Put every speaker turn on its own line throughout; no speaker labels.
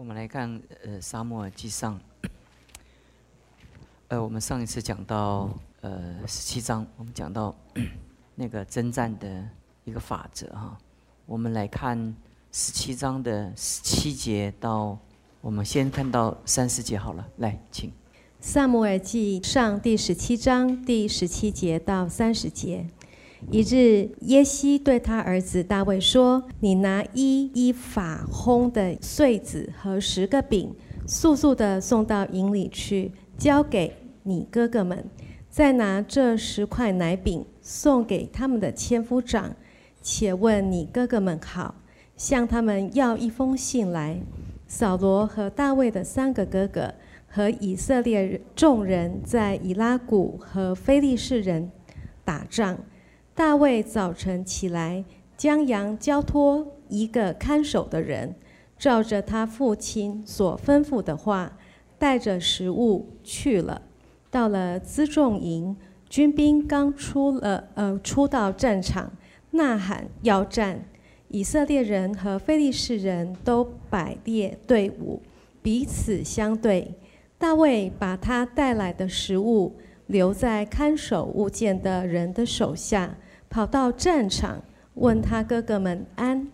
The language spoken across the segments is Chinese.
我们来看呃《沙漠记上》，呃，我们上一次讲到呃十七章，我们讲到 那个征战的一个法则哈。我们来看十七章的十七节到，我们先看到三十节好了，来，请。
《萨摩尔记上》第十七章第十七节到三十节。一日，耶西对他儿子大卫说：“你拿一一法烘的穗子和十个饼，速速的送到营里去，交给你哥哥们。再拿这十块奶饼送给他们的千夫长，且问你哥哥们好，向他们要一封信来。扫罗和大卫的三个哥哥。”和以色列众人在以拉谷和非利士人打仗。大卫早晨起来，将羊交托一个看守的人，照着他父亲所吩咐的话，带着食物去了。到了辎重营，军兵刚出了呃，出到战场，呐喊要战。以色列人和非利士人都摆列队伍，彼此相对。大卫把他带来的食物留在看守物件的人的手下，跑到战场，问他哥哥们安。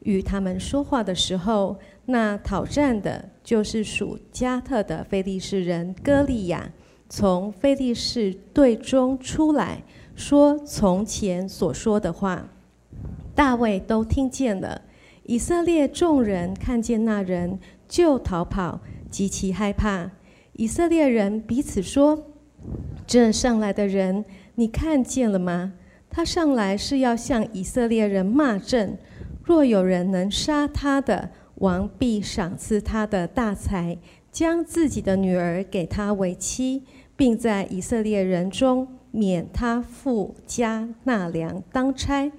与他们说话的时候，那讨战的就是属加特的菲利士人歌利亚，从菲利士队中出来，说从前所说的话，大卫都听见了。以色列众人看见那人，就逃跑，极其害怕。以色列人彼此说：“这上来的人，你看见了吗？他上来是要向以色列人骂阵。若有人能杀他的，王必赏赐他的大财，将自己的女儿给他为妻，并在以色列人中免他父家纳粮当差。”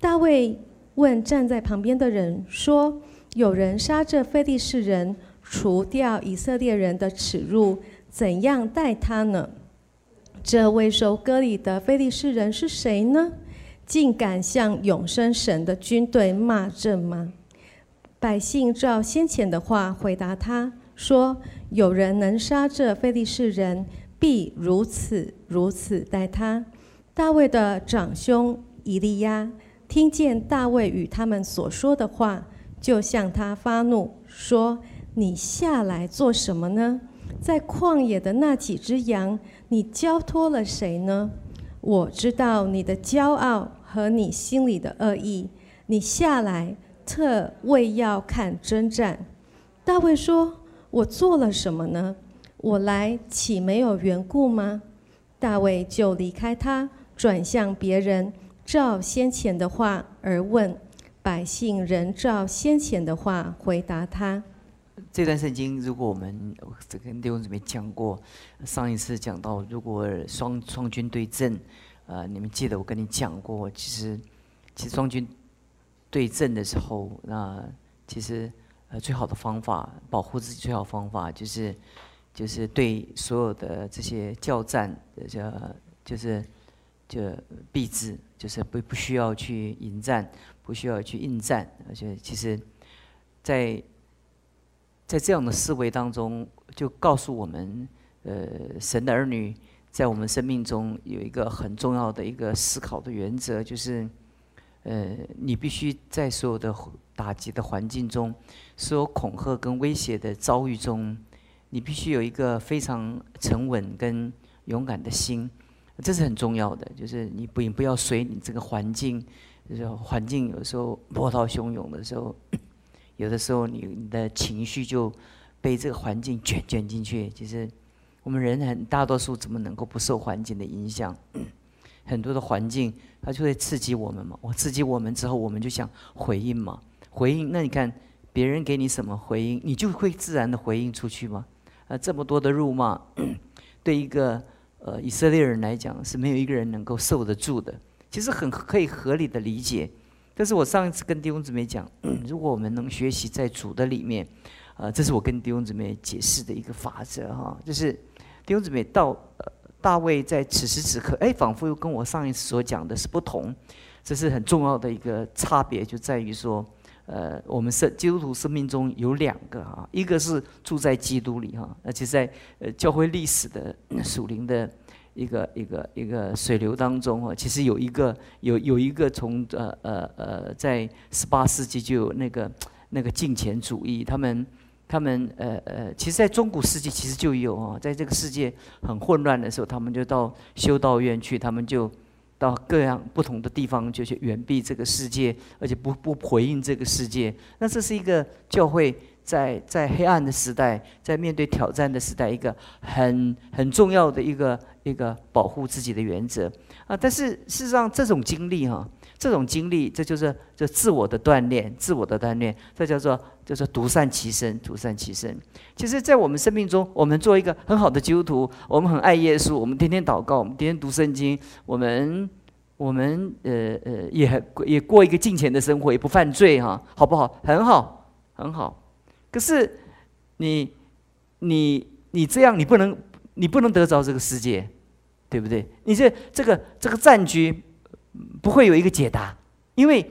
大卫问站在旁边的人说：“有人杀这非利士人？”除掉以色列人的耻辱，怎样待他呢？这位受割礼的非利士人是谁呢？竟敢向永生神的军队骂阵吗？百姓照先前的话回答他说：“有人能杀这非利士人，必如此如此待他。”大卫的长兄以利亚听见大卫与他们所说的话，就向他发怒说。你下来做什么呢？在旷野的那几只羊，你交托了谁呢？我知道你的骄傲和你心里的恶意。你下来特为要看征战。大卫说：“我做了什么呢？我来岂没有缘故吗？”大卫就离开他，转向别人，照先前的话而问。百姓人照先前的话回答他。
这段圣经，如果我们这个内容里面讲过，上一次讲到，如果双双军对阵，呃，你们记得我跟你讲过，其实，其实双军对阵的时候，那其实呃最好的方法，保护自己最好方法就是，就是对所有的这些交战，叫就是就避之，就是不不需要去迎战，不需要去应战，而且其实，在在这样的思维当中，就告诉我们，呃，神的儿女在我们生命中有一个很重要的一个思考的原则，就是，呃，你必须在所有的打击的环境中，所有恐吓跟威胁的遭遇中，你必须有一个非常沉稳跟勇敢的心，这是很重要的。就是你不不要随你这个环境，就是环境有时候波涛汹涌的时候。有的时候，你你的情绪就被这个环境卷卷进去。其实，我们人很大多数怎么能够不受环境的影响？很多的环境它就会刺激我们嘛。我刺激我们之后，我们就想回应嘛。回应，那你看别人给你什么回应，你就会自然的回应出去吗？啊，这么多的辱骂，对一个呃以色列人来讲是没有一个人能够受得住的。其实很可以合理的理解。但是我上一次跟弟兄姊妹讲，如果我们能学习在主的里面，呃，这是我跟弟兄姊妹解释的一个法则哈，就是弟兄姊妹到呃大卫在此时此刻，哎，仿佛又跟我上一次所讲的是不同，这是很重要的一个差别，就在于说，呃，我们生基督徒生命中有两个哈，一个是住在基督里哈，而且在呃教会历史的属灵的一个一个一个水流当中哦，其实有一个有有一个从呃呃呃在十八世纪就有那个那个敬虔主义，他们。他们呃呃，其实在中古世纪其实就有哦，在这个世界很混乱的时候，他们就到修道院去，他们就到各样不同的地方，就去远避这个世界，而且不不回应这个世界。那这是一个教会在在黑暗的时代，在面对挑战的时代，一个很很重要的一个一个保护自己的原则啊。但是事实上，这种经历哈。这种经历，这就是就自我的锻炼，自我的锻炼，这叫做叫做独善其身，独善其身。其实，在我们生命中，我们做一个很好的基督徒，我们很爱耶稣，我们天天祷告，我们天天读圣经，我们我们呃呃也也过一个敬虔的生活，也不犯罪哈，好不好？很好，很好。可是你你你这样，你不能你不能得着这个世界，对不对？你这这个这个战局。不会有一个解答，因为，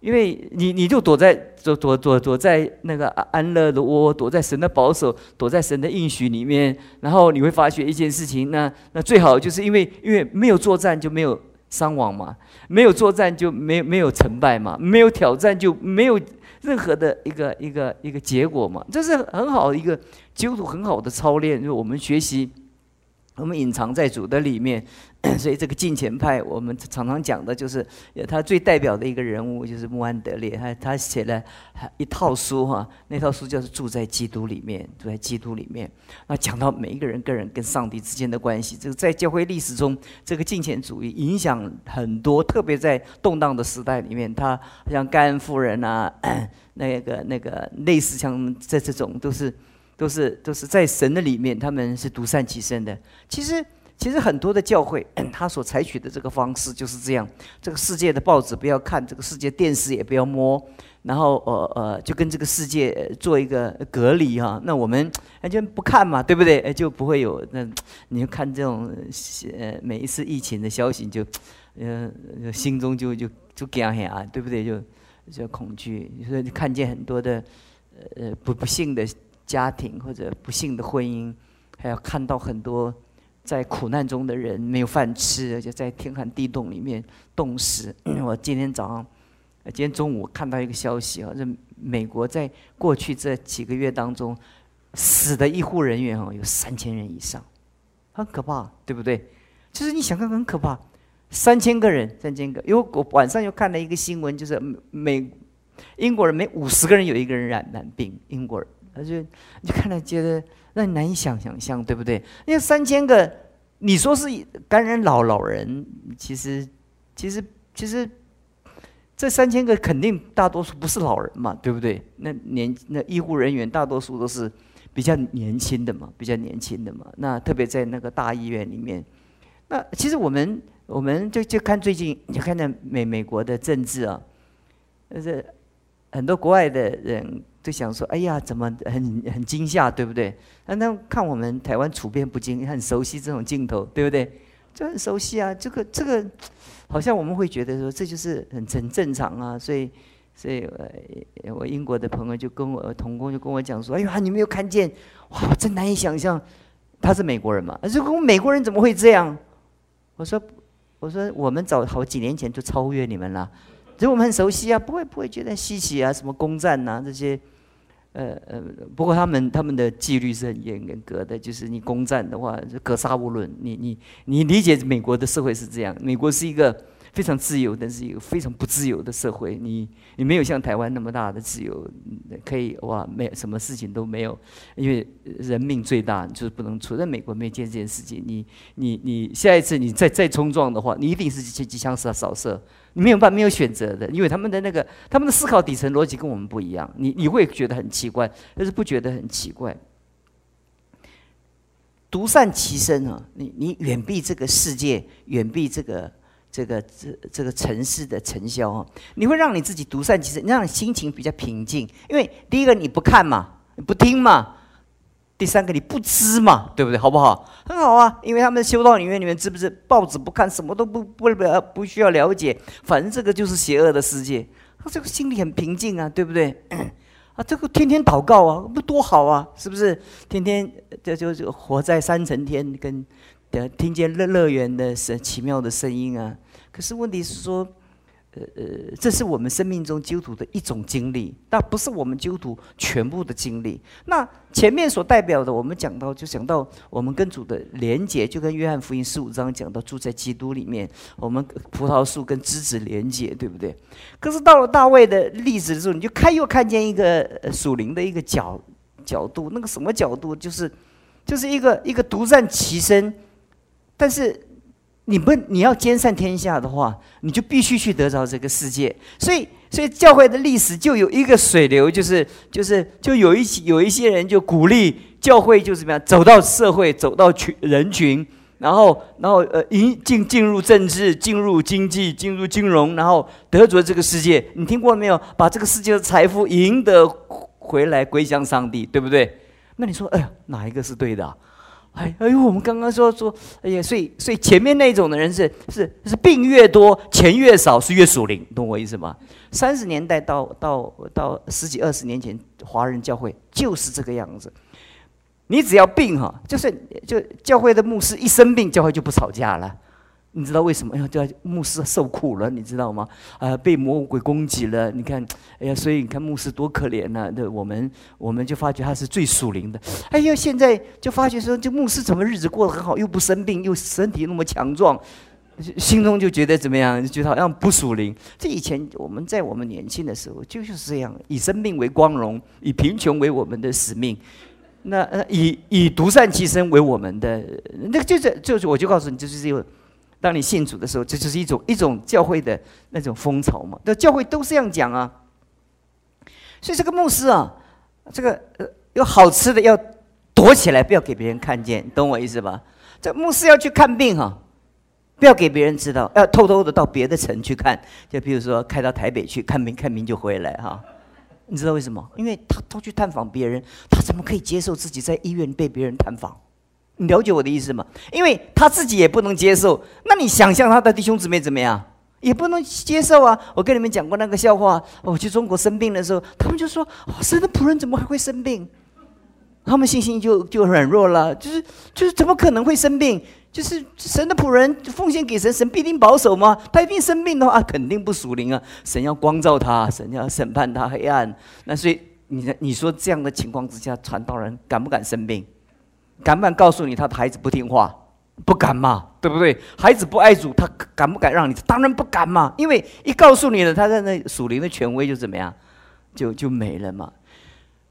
因为你你就躲在躲躲躲躲在那个安乐的窝，躲在神的保守，躲在神的应许里面，然后你会发觉一件事情，那那最好就是因为因为没有作战就没有伤亡嘛，没有作战就没没有成败嘛，没有挑战就没有任何的一个一个一个结果嘛，这是很好的一个基督徒很好的操练，就是我们学习。我们隐藏在主的里面，所以这个近前派，我们常常讲的就是，他最代表的一个人物就是穆安德烈，他他写了一套书哈，那套书就是住在基督里面，住在基督里面，那讲到每一个人个人跟上帝之间的关系，这个在教会历史中，这个近前主义影响很多，特别在动荡的时代里面，他像盖恩夫人啊，那个那个类似像这这种都是。都是都是在神的里面，他们是独善其身的。其实其实很多的教会，他所采取的这个方式就是这样。这个世界的报纸不要看，这个世界电视也不要摸，然后呃呃，就跟这个世界做一个隔离哈。那我们 完全不看嘛，对不对？哎，就不会有那你就看这种呃每一次疫情的消息，就呃心中就就就惊吓，对不对？就就恐惧。所以你看见很多的呃不不幸的。家庭或者不幸的婚姻，还要看到很多在苦难中的人没有饭吃，而且在天寒地冻里面冻死。我今天早上，今天中午看到一个消息啊，这美国在过去这几个月当中，死的医护人员哦有三千人以上，很可怕，对不对？就是你想看很可怕，三千个人，三千个。因为我晚上又看了一个新闻，就是美英国人每五十个人有一个人染染病，英国人。他就你看了觉得让你难以想想象，对不对？那三千个，你说是感染老老人，其实其实其实这三千个肯定大多数不是老人嘛，对不对？那年那医护人员大多数都是比较年轻的嘛，比较年轻的嘛。那特别在那个大医院里面，那其实我们我们就就看最近你看那美美国的政治啊，就是很多国外的人。就想说，哎呀，怎么很很惊吓，对不对？那那看我们台湾处变不惊，很熟悉这种镜头，对不对？就很熟悉啊，这个这个，好像我们会觉得说，这就是很很正常啊。所以，所以我英国的朋友就跟我同工就跟我讲说，哎呀，你没有看见，哇，真难以想象，他是美国人嘛？如果美国人怎么会这样？我说，我说我们早好几年前就超越你们了，所以我们很熟悉啊，不会不会觉得稀奇啊，什么攻占呐这些。呃呃，不过他们他们的纪律是很严格的，就是你攻占的话，格杀勿论。你你你理解美国的社会是这样，美国是一个非常自由，但是一个非常不自由的社会。你你没有像台湾那么大的自由，可以哇，没什么事情都没有，因为人命最大，就是不能出。在美国没见这件事情，你你你下一次你再再冲撞的话，你一定是去机枪杀扫射。没有办法没有选择的，因为他们的那个他们的思考底层逻辑跟我们不一样，你你会觉得很奇怪，但是不觉得很奇怪。独善其身啊，你你远避这个世界，远避这个这个这这个城市的尘嚣啊，你会让你自己独善其身，让你心情比较平静。因为第一个你不看嘛，你不听嘛。第三个你不知嘛，对不对？好不好？很好啊，因为他们修道里面，你们知不知？报纸不看，什么都不不了，不需要了解，反正这个就是邪恶的世界，他这个心里很平静啊，对不对？啊，这个天天祷告啊，不多好啊，是不是？天天这就就活在三层天，跟听见乐乐园的声奇妙的声音啊。可是问题是说。呃呃，这是我们生命中基督徒的一种经历，但不是我们基督徒全部的经历。那前面所代表的，我们讲到就讲到我们跟主的连结，就跟约翰福音十五章讲到住在基督里面，我们葡萄树跟枝子连结，对不对？可是到了大卫的例子的时候，你就看又看见一个属灵的一个角角度，那个什么角度？就是就是一个一个独善其身，但是。你不，你要兼善天下的话，你就必须去得着这个世界。所以，所以教会的历史就有一个水流，就是就是就有一些有一些人就鼓励教会就怎么样走到社会，走到群人群，然后然后呃进进进入政治，进入经济，进入金融，然后得着这个世界。你听过没有？把这个世界的财富赢得回来，归向上帝，对不对？那你说，哎呀，哪一个是对的？哎，哎呦，我们刚刚说说，哎呀，所以所以前面那种的人是是是病越多，钱越少，是越属灵，懂我意思吗？三十年代到到到十几二十年前，华人教会就是这个样子。你只要病哈，就是就教会的牧师一生病，教会就不吵架了。你知道为什么？哎呀，叫牧师受苦了，你知道吗？啊，被魔鬼攻击了。你看，哎呀，所以你看牧师多可怜呐。那我们，我们就发觉他是最属灵的。哎呀，现在就发觉说，这牧师怎么日子过得很好，又不生病，又身体那么强壮，心中就觉得怎么样？觉得好像不属灵。这以前我们在我们年轻的时候就是这样，以生命为光荣，以贫穷为我们的使命。那呃，以以独善其身为我们的，那个就是就是，我就告诉你，就是这个。当你信主的时候，这就是一种一种教会的那种风潮嘛。那教会都是这样讲啊。所以这个牧师啊，这个呃有好吃的要躲起来，不要给别人看见，懂我意思吧？这牧师要去看病哈，不要给别人知道，要偷偷的到别的城去看。就比如说开到台北去看病，看病就回来哈。你知道为什么？因为他都去探访别人，他怎么可以接受自己在医院被别人探访？你了解我的意思吗？因为他自己也不能接受，那你想象他的弟兄姊妹怎么样？也不能接受啊！我跟你们讲过那个笑话，我去中国生病的时候，他们就说：“神的仆人怎么还会生病？”他们信心就就软弱了，就是就是怎么可能会生病？就是神的仆人奉献给神，神必定保守吗？他一定生病的话，肯定不属灵啊！神要光照他，神要审判他黑暗。那所以你你说这样的情况之下，传道人敢不敢生病？敢不敢告诉你他的孩子不听话？不敢嘛，对不对？孩子不爱主，他敢不敢让你？当然不敢嘛，因为一告诉你了，他在那属灵的权威就怎么样，就就没了嘛。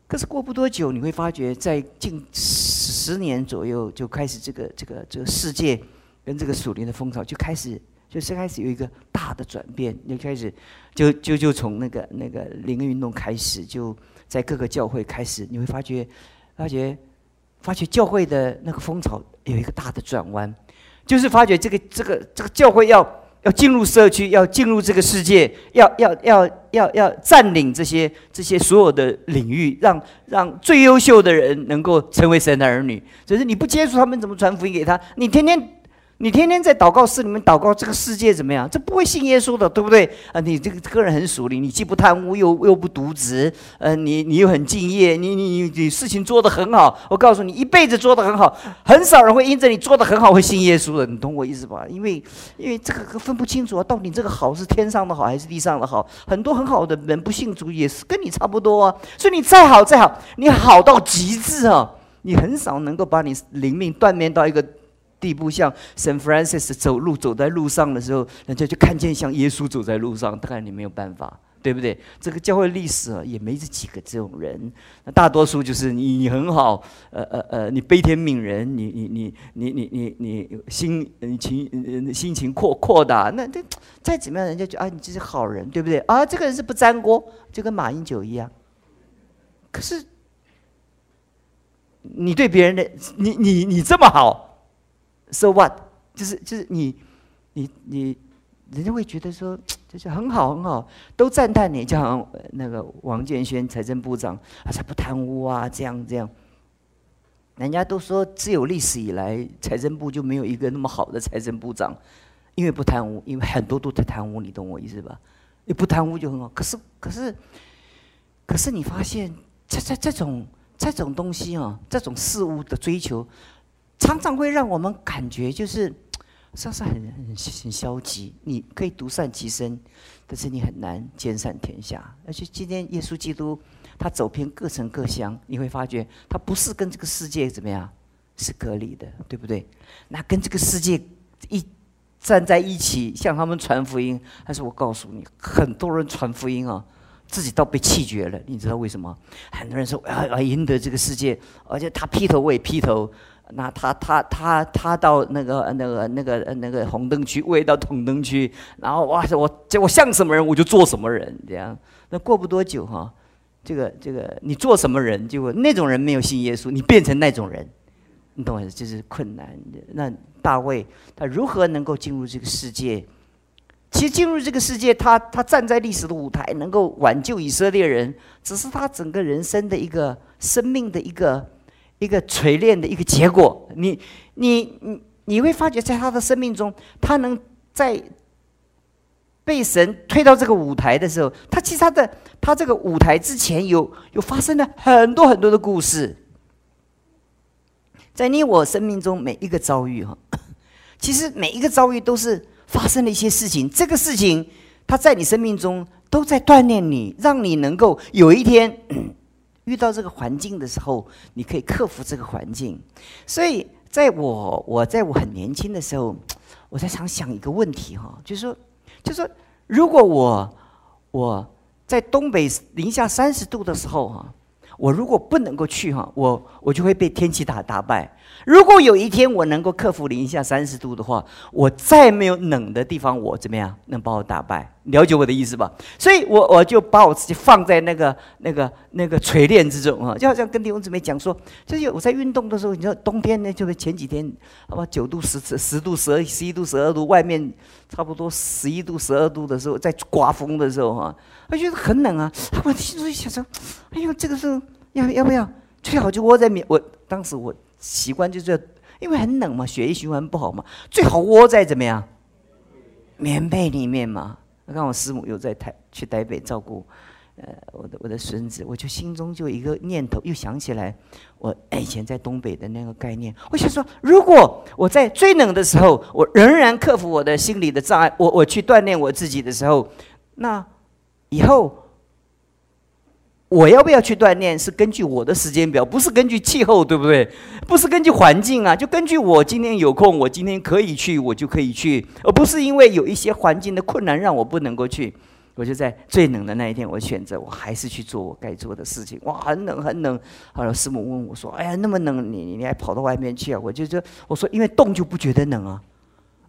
可是过不多久，你会发觉在近十年左右就开始这个这个这个世界跟这个属灵的风潮就开始就是开始有一个大的转变，就开始就就就从那个那个灵运动开始，就在各个教会开始，你会发觉发觉。发觉教会的那个风潮有一个大的转弯，就是发觉这个这个这个教会要要进入社区，要进入这个世界，要要要要要占领这些这些所有的领域，让让最优秀的人能够成为神的儿女。只是你不接触他们，怎么传福音给他？你天天。你天天在祷告室里面祷告，这个世界怎么样？这不会信耶稣的，对不对？啊，你这个个人很属灵，你既不贪污，又又不渎职，呃，你你又很敬业，你你你事情做得很好。我告诉你，一辈子做得很好，很少人会因着你做得很好会信耶稣的。你懂我意思吧？因为因为这个分不清楚啊，到底这个好是天上的好还是地上的好？很多很好的人不信主也是跟你差不多啊。所以你再好再好，你好到极致啊，你很少能够把你灵命锻炼到一个。地步像 San Francis 走路走在路上的时候，人家就看见像耶稣走在路上，当然你没有办法，对不对？这个教会历史啊，也没这几个这种人，那大多数就是你你很好，呃呃呃，你悲天悯人，你你你你你你你心情心情阔阔的，那这再怎么样，人家就啊，你这是好人，对不对？啊，这个人是不沾锅，就跟马英九一样。可是你对别人的，你你你这么好。So what？就是就是你，你你，人家会觉得说，就是很好很好，都赞叹你，就像那个王建轩财政部长，他才不贪污啊，这样这样。人家都说，自有历史以来，财政部就没有一个那么好的财政部长，因为不贪污，因为很多都在贪污，你懂我意思吧？你不贪污就很好。可是，可是，可是你发现，这这这种这种东西啊，这种事物的追求，常常会让我们感觉就是，是是很很很消极。你可以独善其身，但是你很难兼善天下。而且今天耶稣基督他走遍各城各乡，你会发觉他不是跟这个世界怎么样是隔离的，对不对？那跟这个世界一。站在一起向他们传福音，但是我告诉你，很多人传福音啊，自己倒被气绝了。你知道为什么？很多人说啊，要赢得这个世界，而且他劈头我也劈头。那他他他他到那个那个那个那个红灯区，我也到红灯区。然后哇，我我像什么人我就做什么人，这样。那过不多久哈，这个这个你做什么人，就那种人没有信耶稣，你变成那种人，你懂我意思？就是困难。那。大卫他如何能够进入这个世界？其实进入这个世界，他他站在历史的舞台，能够挽救以色列人，只是他整个人生的一个生命的一个一个锤炼的一个结果。你你你你会发觉，在他的生命中，他能在被神推到这个舞台的时候，他其实他的他这个舞台之前有有发生了很多很多的故事。在你我生命中每一个遭遇哈，其实每一个遭遇都是发生了一些事情。这个事情，它在你生命中都在锻炼你，让你能够有一天遇到这个环境的时候，你可以克服这个环境。所以，在我我在我很年轻的时候，我在想想一个问题哈，就是说，就是说，如果我我在东北零下三十度的时候哈。我如果不能够去哈，我我就会被天气打打败。如果有一天我能够克服零下三十度的话，我再没有冷的地方，我怎么样能把我打败？了解我的意思吧？所以，我我就把我自己放在那个那个那个锤炼之中啊，就好像跟弟兄姊妹讲说，就是我在运动的时候，你知道冬天呢，就是前几天，好吧，九度十十度十二十一度十二度，外面差不多十一度十二度的时候，在刮风的时候哈，我觉得很冷啊。我心中想说，哎呦，这个时候要要不要最好就窝在棉，我当时我。习惯就是因为很冷嘛，血液循环不好嘛，最好窝在怎么样？棉被里面嘛。我看我师母又在台去台北照顾，呃，我的我的孙子，我就心中就一个念头，又想起来我以前在东北的那个概念。我想说，如果我在最冷的时候，我仍然克服我的心理的障碍，我我去锻炼我自己的时候，那以后。我要不要去锻炼？是根据我的时间表，不是根据气候，对不对？不是根据环境啊，就根据我今天有空，我今天可以去，我就可以去，而不是因为有一些环境的困难让我不能够去。我就在最冷的那一天，我选择我还是去做我该做的事情。哇，很冷很冷。后来师母问我说：“哎呀，那么冷，你你还跑到外面去啊？”我就说：“我说因为动就不觉得冷啊，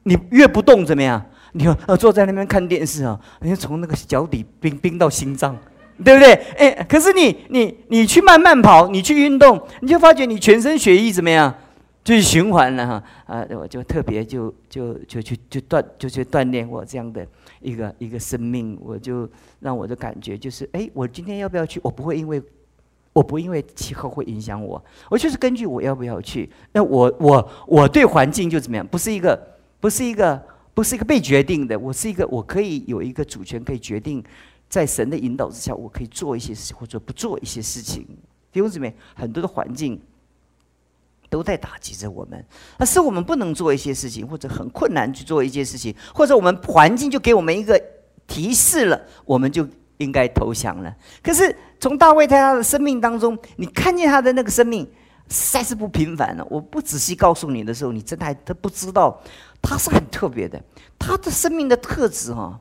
你越不动怎么样？你呃坐在那边看电视啊，你从那个脚底冰冰到心脏。”对不对？哎，可是你你你去慢慢跑，你去运动，你就发觉你全身血液怎么样，就是循环了哈啊！我就特别就就就去就锻就去锻炼我这样的一个一个生命，我就让我的感觉就是，哎，我今天要不要去？我不会因为我不因为气候会影响我，我就是根据我要不要去。那我我我对环境就怎么样？不是一个不是一个不是一个被决定的，我是一个我可以有一个主权可以决定。在神的引导之下，我可以做一些事情，或者不做一些事情。弟兄姊妹，很多的环境都在打击着我们，而是我们不能做一些事情，或者很困难去做一件事情，或者我们环境就给我们一个提示了，我们就应该投降了。可是从大卫在他的生命当中，你看见他的那个生命实在是不平凡了。我不仔细告诉你的时候，你真的还都不知道他是很特别的。他的生命的特质哈，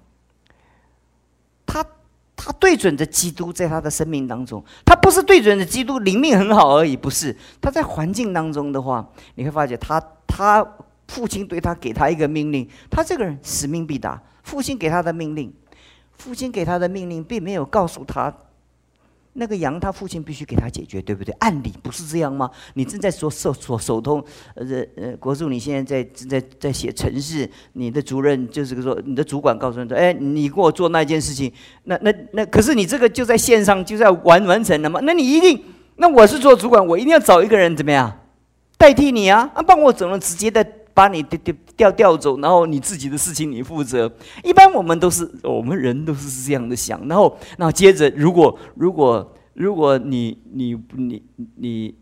他。他对准着基督，在他的生命当中，他不是对准着基督灵命很好而已，不是。他在环境当中的话，你会发觉他，他父亲对他给他一个命令，他这个人使命必达。父亲给他的命令，父亲给他的命令，并没有告诉他。那个羊，他父亲必须给他解决，对不对？按理不是这样吗？你正在说手手手通，呃呃，国柱，你现在在正在在写程式，你的主任就是说，你的主管告诉你说，哎，你给我做那件事情，那那那，可是你这个就在线上，就在完完成了吗？那你一定，那我是做主管，我一定要找一个人怎么样代替你啊？啊，帮我怎么直接的把你调调调调走，然后你自己的事情你负责。一般我们都是我们人都是这样的想，然后然后接着如果如果如果你你你你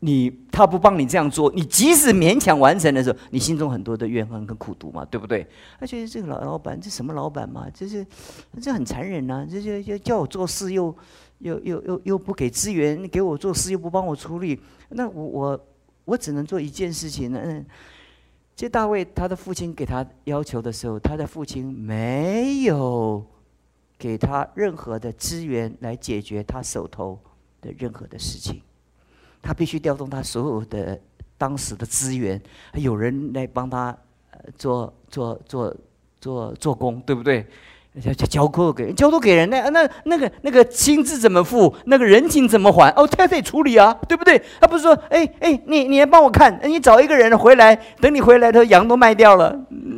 你他不帮你这样做，你即使勉强完成的时候，你心中很多的怨恨跟苦毒嘛，对不对？他觉得这个老老板这什么老板嘛，这是这很残忍呐，这就就叫我做事又。又又又又不给资源给我做事，又不帮我处理，那我我我只能做一件事情呢。嗯，这大卫他的父亲给他要求的时候，他的父亲没有给他任何的资源来解决他手头的任何的事情，他必须调动他所有的当时的资源，有人来帮他做做做做做工，对不对？交交交托给交托给人，那那那个那个薪资怎么付？那个人情怎么还？哦，他得处理啊，对不对？他不是说，哎哎，你你来帮我看，你找一个人回来，等你回来，他羊都卖掉了，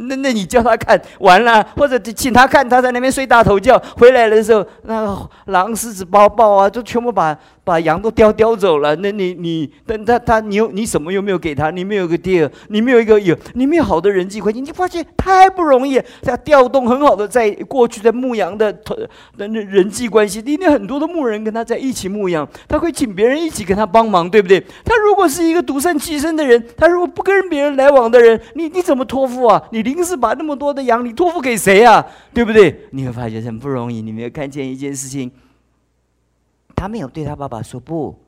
那那你叫他看完了，或者请他看，他在那边睡大头觉，回来的时候，那个狼、狮子、包包啊，就全部把。把羊都叼叼走了，那你你，但他他你有你什么又没有给他？你没有个爹，你没有一个有，你没有好的人际关系，你发现太不容易。他调动很好的在过过去的牧羊的的那人际关系，今天很多的牧人跟他在一起牧羊，他会请别人一起跟他帮忙，对不对？他如果是一个独善其身的人，他如果不跟别人来往的人，你你怎么托付啊？你临时把那么多的羊，你托付给谁啊？对不对？你会发现很不容易。你没有看见一件事情。他没有对他爸爸说不，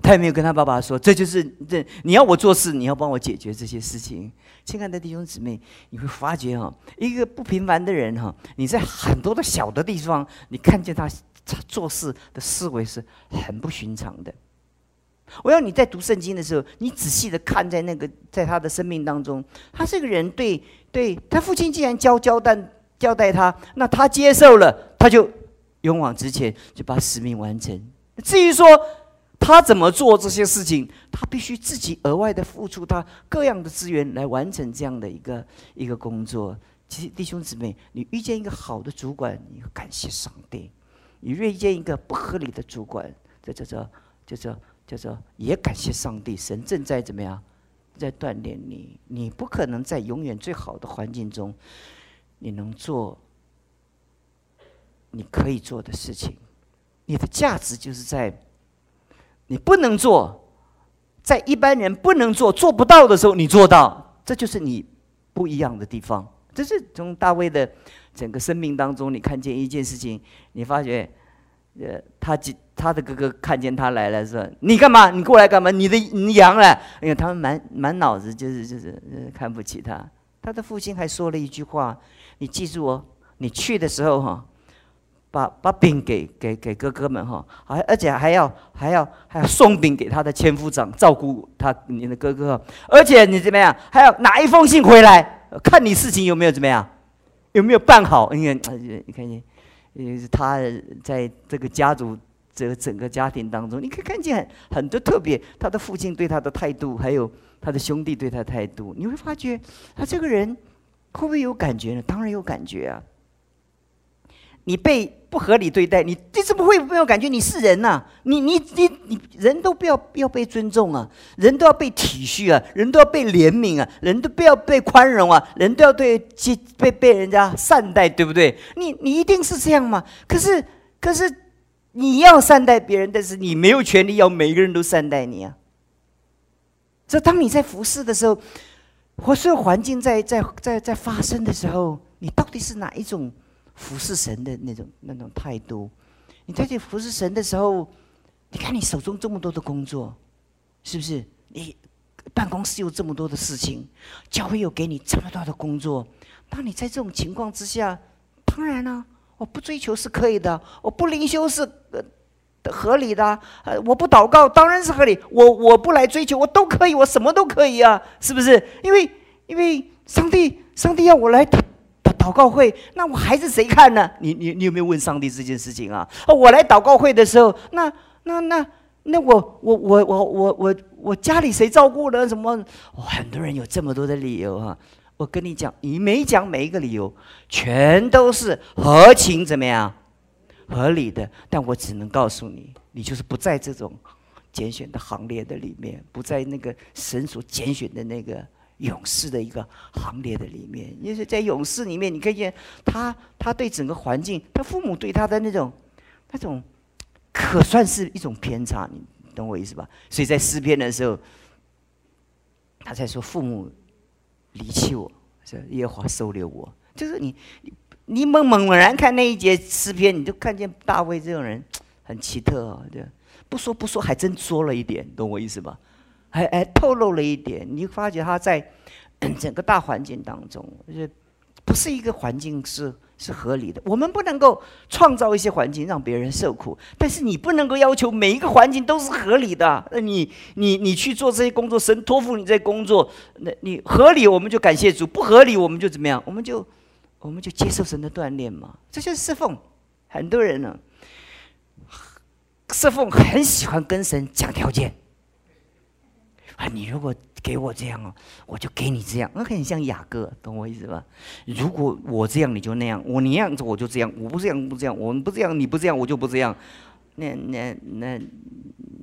他也没有跟他爸爸说，这就是这你要我做事，你要帮我解决这些事情。亲爱的弟兄姊妹，你会发觉哈，一个不平凡的人哈，你在很多的小的地方，你看见他他做事的思维是很不寻常的。我要你在读圣经的时候，你仔细的看在那个在他的生命当中，他这个人对对他父亲既然交交代交代他，那他接受了，他就。勇往直前，就把使命完成。至于说他怎么做这些事情，他必须自己额外的付出他各样的资源来完成这样的一个一个工作。其实弟兄姊妹，你遇见一个好的主管，你要感谢上帝；你遇见一个不合理的主管，这叫做叫做叫做也感谢上帝。神正在怎么样，在锻炼你。你不可能在永远最好的环境中，你能做。你可以做的事情，你的价值就是在你不能做，在一般人不能做、做不到的时候，你做到，这就是你不一样的地方。这是从大卫的整个生命当中，你看见一件事情，你发觉，呃，他他的哥哥看见他来了，说：“你干嘛？你过来干嘛？你的你羊了？”因为他们满满脑子就是就是看不起他。他的父亲还说了一句话：“你记住哦，你去的时候哈。”把把饼给给给哥哥们哈，还而且还要还要还要送饼给他的千夫长，照顾他你的哥哥，而且你怎么样，还要拿一封信回来，看你事情有没有怎么样，有没有办好？你看，你看见，呃，他在这个家族这个整个家庭当中，你可以看见很多特别，他的父亲对他的态度，还有他的兄弟对他的态度，你会发觉他这个人会不会有感觉呢？当然有感觉啊。你被不合理对待，你你怎么会没有感觉？你是人呐，你你你你人都不要要被尊重啊，人都要被体恤啊，人都要被怜悯啊，人都不要被宽容啊，人都要对接被被人家善待，对不对？你你一定是这样吗？可是可是你要善待别人，但是你没有权利要每个人都善待你啊。所以当你在服侍的时候，或是环境在在在在发生的时候，你到底是哪一种？服侍神的那种那种态度，你在这服侍神的时候，你看你手中这么多的工作，是不是？你办公室有这么多的事情，教会又给你这么多的工作，当你在这种情况之下，当然了，我不追求是可以的，我不灵修是呃合理的，呃，我不祷告当然是合理，我我不来追求我都可以，我什么都可以啊，是不是？因为因为上帝上帝要我来。祷告会，那我孩子谁看呢？你你你有没有问上帝这件事情啊？哦，我来祷告会的时候，那那那那我我我我我我我家里谁照顾呢？什么？很多人有这么多的理由啊！我跟你讲，你每讲每一个理由，全都是合情怎么样？合理的。但我只能告诉你，你就是不在这种拣选的行列的里面，不在那个神所拣选的那个勇士的一个行列的里面。因为在勇士里面，你可以见他，他对整个环境，他父母对他的那种那种，可算是一种偏差，你懂我意思吧？所以在诗篇的时候，他在说父母离弃我，是耶和华收留我，就是你你猛猛然看那一节诗篇，你就看见大卫这种人很奇特哦，对。不说不说，还真作了一点，懂我意思吧？还还透露了一点，你发觉他在 整个大环境当中，就不是一个环境是是合理的。我们不能够创造一些环境让别人受苦，但是你不能够要求每一个环境都是合理的。那你你你去做这些工作，神托付你这工作，那你合理我们就感谢主，不合理我们就怎么样？我们就我们就接受神的锻炼嘛。这就是侍奉，很多人呢。侍奉很喜欢跟神讲条件啊！你如果给我这样哦，我就给你这样。那很像雅各，懂我意思吧？如果我这样，你就那样；我你样子，我就这样。我不这样，不这样；我们不这样，你不这样，我就不这样。那那那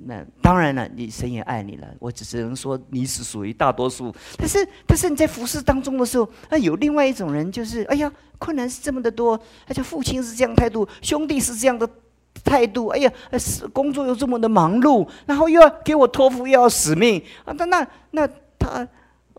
那，当然了，你神也爱你了。我只是能说你是属于大多数。但是但是你在服侍当中的时候，啊，有另外一种人，就是哎呀，困难是这么的多，而且父亲是这样态度，兄弟是这样的。态度，哎呀，是工作又这么的忙碌，然后又要给我托付，又要使命啊！那那那他，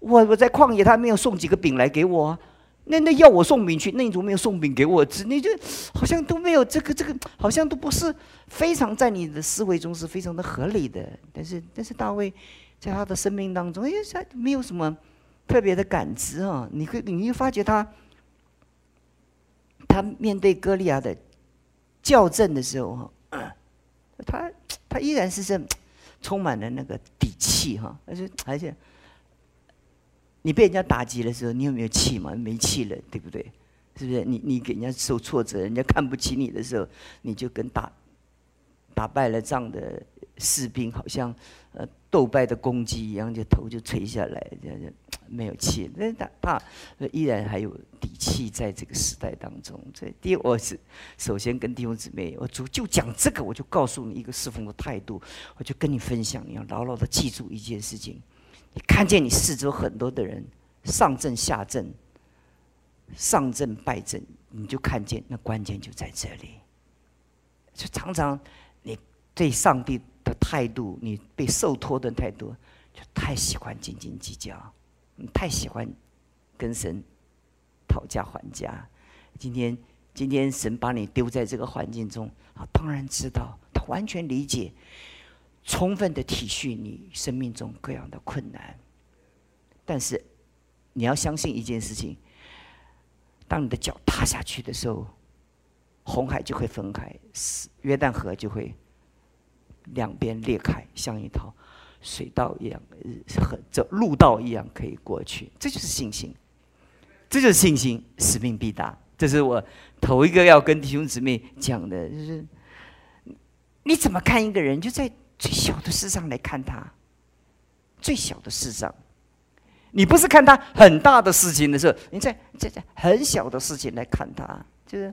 我我在旷野，他没有送几个饼来给我啊，那那要我送饼去，那你怎么没有送饼给我吃？你就好像都没有这个这个，好像都不是非常在你的思维中是非常的合理的。但是但是大卫在他的生命当中，哎，他没有什么特别的感知啊！你会你会发觉他，他面对歌利亚的。校正的时候哈，他他依然是这充满了那个底气哈，而且而且，你被人家打击的时候，你有没有气嘛？没气了，对不对？是不是？你你给人家受挫折，人家看不起你的时候，你就跟打打败了仗的士兵，好像呃斗败的公鸡一样，就头就垂下来，这样就没有气。那他他依然还有底气在这个时代当中。这第二，我是首先跟弟兄姊妹，我主就讲这个，我就告诉你一个侍奉的态度，我就跟你分享，你要牢牢的记住一件事情：你看见你四周很多的人上阵下阵，上阵败阵，你就看见那关键就在这里。就常常你对上帝的态度，你被受托的态度，就太喜欢斤斤计较。你太喜欢跟神讨价还价。今天，今天神把你丢在这个环境中，啊，当然知道，他完全理解，充分的体恤你生命中各样的困难。但是，你要相信一件事情：当你的脚踏下去的时候，红海就会分开，约旦河就会两边裂开，像一条。水道一样，和走路道一样可以过去，这就是信心，这就是信心，使命必达。这是我头一个要跟弟兄姊妹讲的，就是你怎么看一个人，就在最小的事上来看他，最小的事上，你不是看他很大的事情的时候，你在在在很小的事情来看他，就是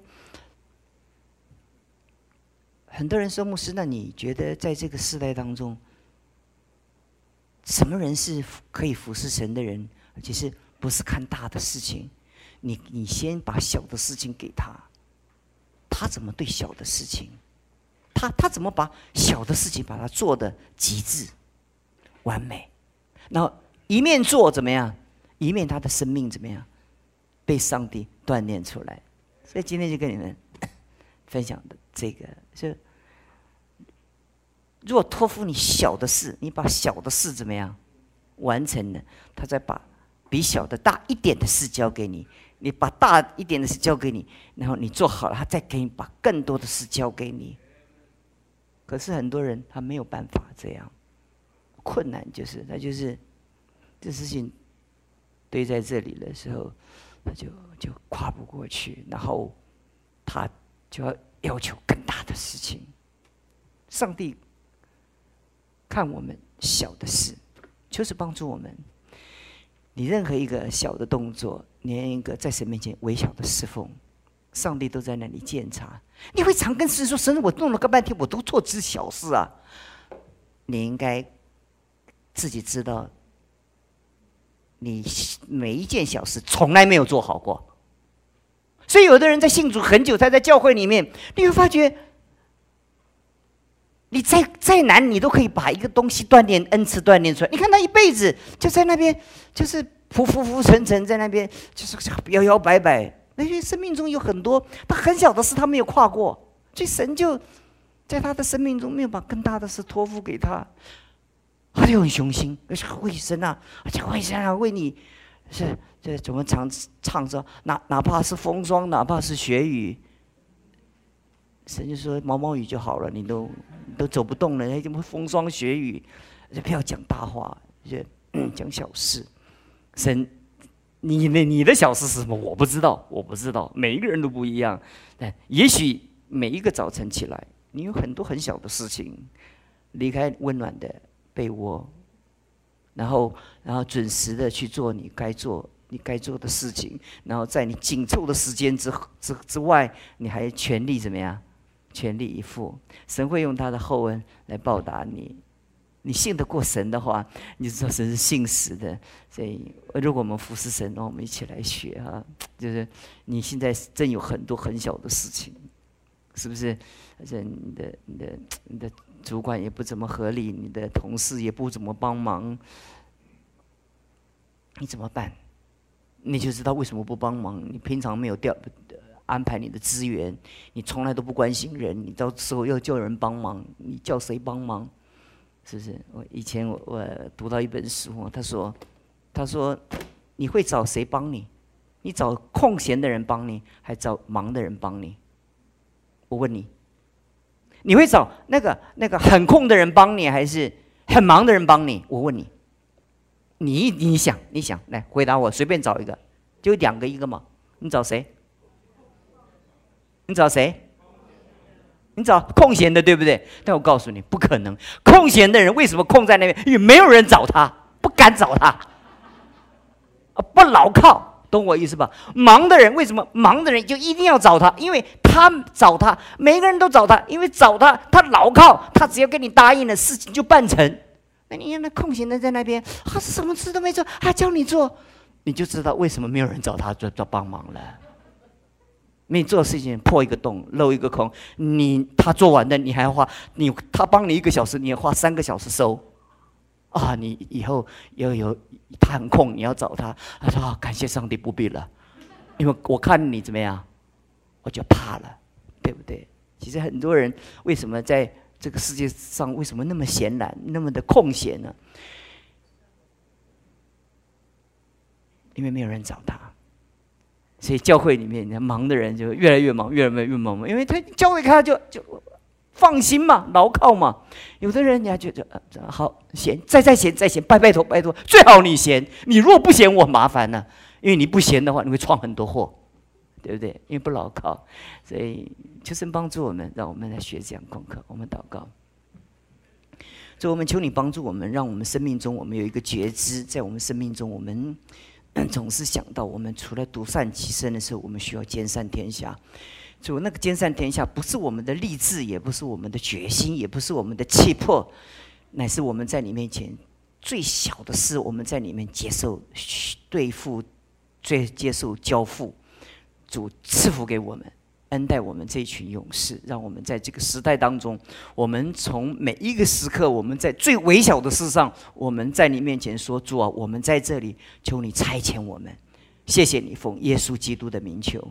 很多人说牧师，那你觉得在这个时代当中？什么人是可以服侍神的人？其实不是看大的事情？你你先把小的事情给他，他怎么对小的事情？他他怎么把小的事情把它做的极致、完美？然后一面做怎么样？一面他的生命怎么样？被上帝锻炼出来。所以今天就跟你们 分享的这个是。如果托付你小的事，你把小的事怎么样完成了，他再把比小的大一点的事交给你，你把大一点的事交给你，然后你做好了，他再给你把更多的事交给你。可是很多人他没有办法这样，困难就是他就是这事情堆在这里的时候，他就就跨不过去，然后他就要要求更大的事情，上帝。看我们小的事，就是帮助我们。你任何一个小的动作，连一个在神面前微小的侍奉，上帝都在那里检查。你会常跟神说：“神，我弄了个半天，我都做只小事啊。”你应该自己知道，你每一件小事从来没有做好过。所以，有的人在信主很久，他在教会里面，你会发觉，你再再难，你都可以把一个东西锻炼恩赐锻炼出来。你看他一辈子就在那边，就是浮浮浮沉沉在那边，就是摇摇摆摆。那些生命中有很多他很小的事，他没有跨过，所以神就在他的生命中没有把更大的事托付给他，他就很雄心，而且为神啊，而且为神啊，为你是。这怎么唱 唱着？哪哪怕是风霜，哪怕是雪雨，神就说毛毛雨就好了。你都你都走不动了，还怎么风霜雪雨？就不要讲大话，就讲小事。神，你的你的小事是什么？我不知道，我不知道。每一个人都不一样。但也许每一个早晨起来，你有很多很小的事情，离开温暖的被窝，然后然后准时的去做你该做。你该做的事情，然后在你紧凑的时间之之之外，你还全力怎么样？全力以赴，神会用他的厚恩来报答你。你信得过神的话，你知道神是信实的。所以，如果我们服侍神，那我们一起来学哈。就是你现在正有很多很小的事情，是不是？而且你的、你的、你的主管也不怎么合理，你的同事也不怎么帮忙，你怎么办？你就知道为什么不帮忙？你平常没有调安排你的资源，你从来都不关心人，你到时候要叫人帮忙，你叫谁帮忙？是不是？我以前我我读到一本书，他说，他说你会找谁帮你？你找空闲的人帮你，还找忙的人帮你？我问你，你会找那个那个很空的人帮你，还是很忙的人帮你？我问你。你你想你想来回答我，随便找一个，就两个一个嘛。你找谁？你找谁？你找空闲的，对不对？但我告诉你，不可能。空闲的人为什么空在那边？因为没有人找他，不敢找他。啊，不牢靠，懂我意思吧？忙的人为什么？忙的人就一定要找他，因为他找他，每个人都找他，因为找他，他牢靠，他只要跟你答应了，事情就办成。那你看那空闲的在那边，他什么事都没做，还叫你做，你就知道为什么没有人找他做做帮忙了。你做事情破一个洞漏一个空，你他做完的你还要花你他帮你一个小时，你要花三个小时收，啊！你以后要有他很空，你要找他，他说感谢上帝不必了，因为我看你怎么样，我就怕了，对不对？其实很多人为什么在？这个世界上为什么那么闲懒，那么的空闲呢？因为没有人找他，所以教会里面，你看忙的人就越来越忙，越来越忙嘛。因为他教会他就就放心嘛，牢靠嘛。有的人，你还觉得好闲，再再闲再闲，拜拜托拜托，最好你闲。你如果不闲，我麻烦呢，因为你不闲的话，你会闯很多祸。对不对？因为不牢靠，所以求神帮助我们，让我们来学这样功课。我们祷告，所以我们求你帮助我们，让我们生命中我们有一个觉知，在我们生命中，我们总是想到，我们除了独善其身的时候，我们需要兼善天下。主，那个兼善天下，不是我们的励志，也不是我们的决心，也不是我们的气魄，乃是我们在你面前最小的事，我们在里面接受对付，最接受交付。主赐福给我们，恩待我们这群勇士，让我们在这个时代当中，我们从每一个时刻，我们在最微小的事上，我们在你面前说：“主啊，我们在这里，求你差遣我们。”谢谢你，奉耶稣基督的名求。